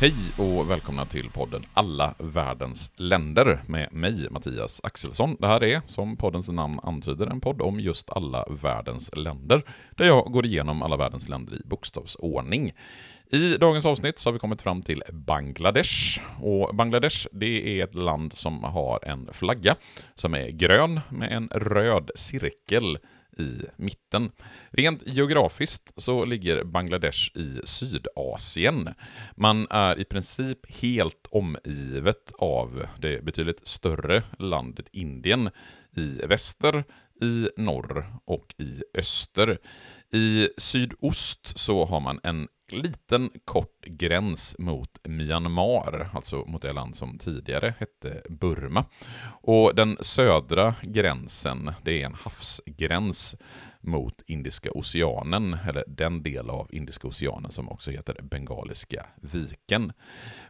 Hej och välkomna till podden Alla världens länder med mig, Mattias Axelsson. Det här är, som poddens namn antyder, en podd om just alla världens länder, där jag går igenom alla världens länder i bokstavsordning. I dagens avsnitt så har vi kommit fram till Bangladesh. Och Bangladesh, det är ett land som har en flagga som är grön med en röd cirkel i mitten. Rent geografiskt så ligger Bangladesh i Sydasien. Man är i princip helt omgivet av det betydligt större landet Indien i väster, i norr och i öster. I sydost så har man en liten kort gräns mot Myanmar, alltså mot det land som tidigare hette Burma. Och den södra gränsen, det är en havsgräns mot Indiska oceanen, eller den del av Indiska oceanen som också heter Bengaliska viken.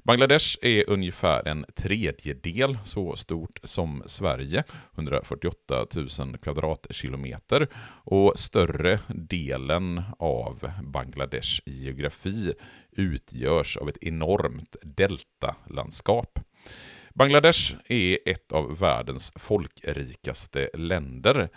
Bangladesh är ungefär en tredjedel så stort som Sverige, 148 000 kvadratkilometer, och större delen av Bangladesh geografi utgörs av ett enormt deltalandskap. Bangladesh är ett av världens folkrikaste länder.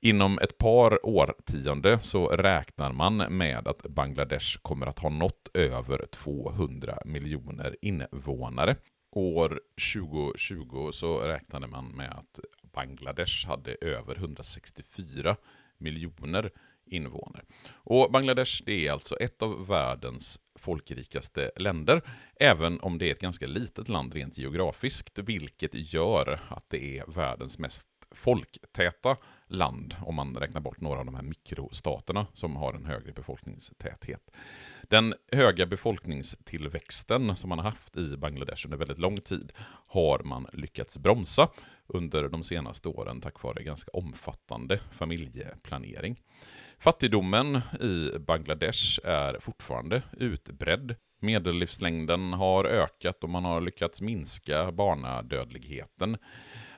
Inom ett par årtionde så räknar man med att Bangladesh kommer att ha nått över 200 miljoner invånare. År 2020 så räknade man med att Bangladesh hade över 164 miljoner invånare. Och Bangladesh det är alltså ett av världens folkrikaste länder, även om det är ett ganska litet land rent geografiskt, vilket gör att det är världens mest folktäta land, om man räknar bort några av de här mikrostaterna som har en högre befolkningstäthet. Den höga befolkningstillväxten som man har haft i Bangladesh under väldigt lång tid har man lyckats bromsa under de senaste åren tack vare ganska omfattande familjeplanering. Fattigdomen i Bangladesh är fortfarande utbredd. Medellivslängden har ökat och man har lyckats minska barnadödligheten.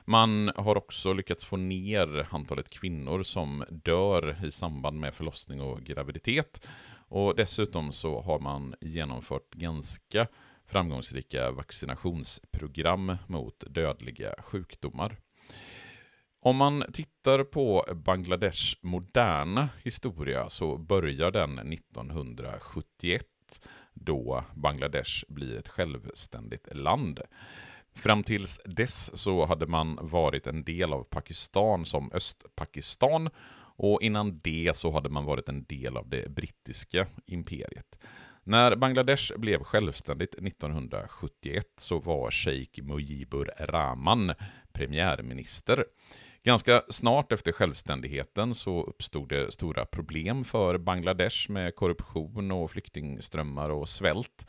Man har också lyckats få ner antalet kvinnor som dör i samband med förlossning och graviditet. Och dessutom så har man genomfört ganska framgångsrika vaccinationsprogram mot dödliga sjukdomar. Om man tittar på Bangladesh moderna historia så börjar den 1971 då Bangladesh blir ett självständigt land. Fram tills dess så hade man varit en del av Pakistan som Östpakistan och innan det så hade man varit en del av det brittiska imperiet. När Bangladesh blev självständigt 1971 så var Sheikh Mujibur Rahman premiärminister. Ganska snart efter självständigheten så uppstod det stora problem för Bangladesh med korruption och flyktingströmmar och svält.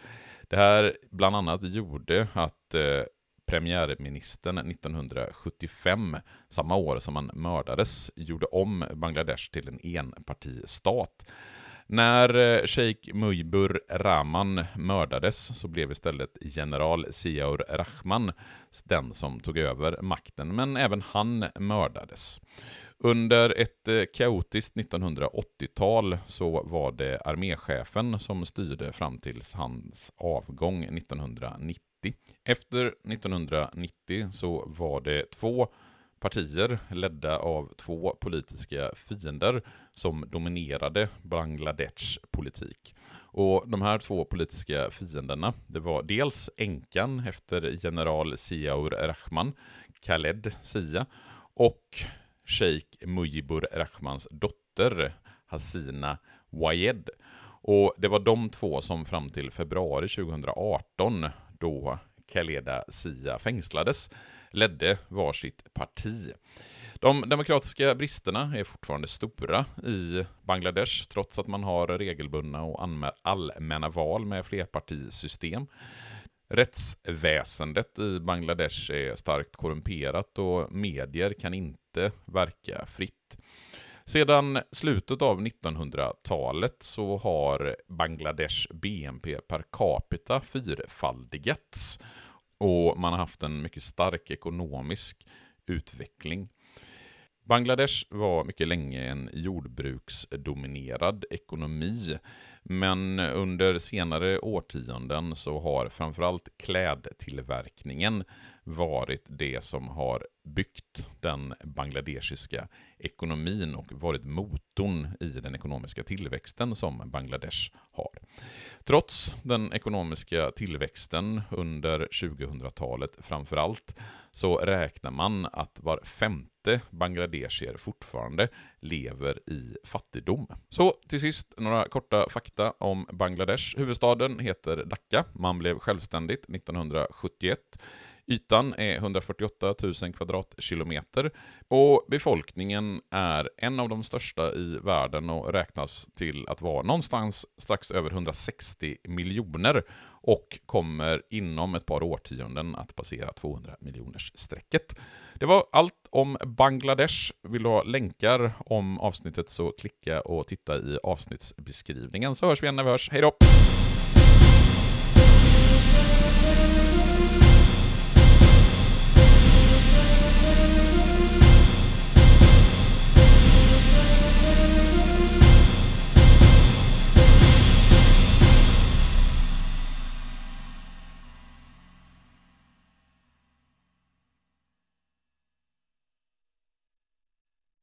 Det här bland annat gjorde att eh, premiärministern 1975, samma år som han mördades, gjorde om Bangladesh till en enpartistat. När eh, Sheikh Mujibur Rahman mördades så blev istället general Ziaur Rahman den som tog över makten, men även han mördades. Under ett eh, kaotiskt 1980-tal så var det arméchefen som styrde fram till hans avgång 1990. Efter 1990 så var det två partier ledda av två politiska fiender som dominerade Bangladesh politik. Och de här två politiska fienderna, det var dels änkan efter general Siaur Rahman, Khaled Sia, och Sheikh Mujibur Rahmans dotter Hasina Wayed. Och det var de två som fram till februari 2018, då Khaleda Zia fängslades, ledde varsitt parti. De demokratiska bristerna är fortfarande stora i Bangladesh, trots att man har regelbundna och allmänna val med flerpartisystem. Rättsväsendet i Bangladesh är starkt korrumperat och medier kan inte verka fritt. Sedan slutet av 1900-talet så har Bangladesh BNP per capita fyrfaldigats och man har haft en mycket stark ekonomisk utveckling. Bangladesh var mycket länge en jordbruksdominerad ekonomi, men under senare årtionden så har framförallt klädtillverkningen varit det som har byggt den bangladeshiska ekonomin och varit motorn i den ekonomiska tillväxten som Bangladesh har. Trots den ekonomiska tillväxten under 2000-talet framför allt, så räknar man att var femte bangladeshier fortfarande lever i fattigdom. Så till sist några korta fakta om Bangladesh. Huvudstaden heter Dhaka. Man blev självständigt 1971. Ytan är 148 000 kvadratkilometer och befolkningen är en av de största i världen och räknas till att vara någonstans strax över 160 miljoner och kommer inom ett par årtionden att passera 200 miljoners strecket. Det var allt om Bangladesh. Vill du ha länkar om avsnittet så klicka och titta i avsnittsbeskrivningen så hörs vi igen när vi hörs. Hej då!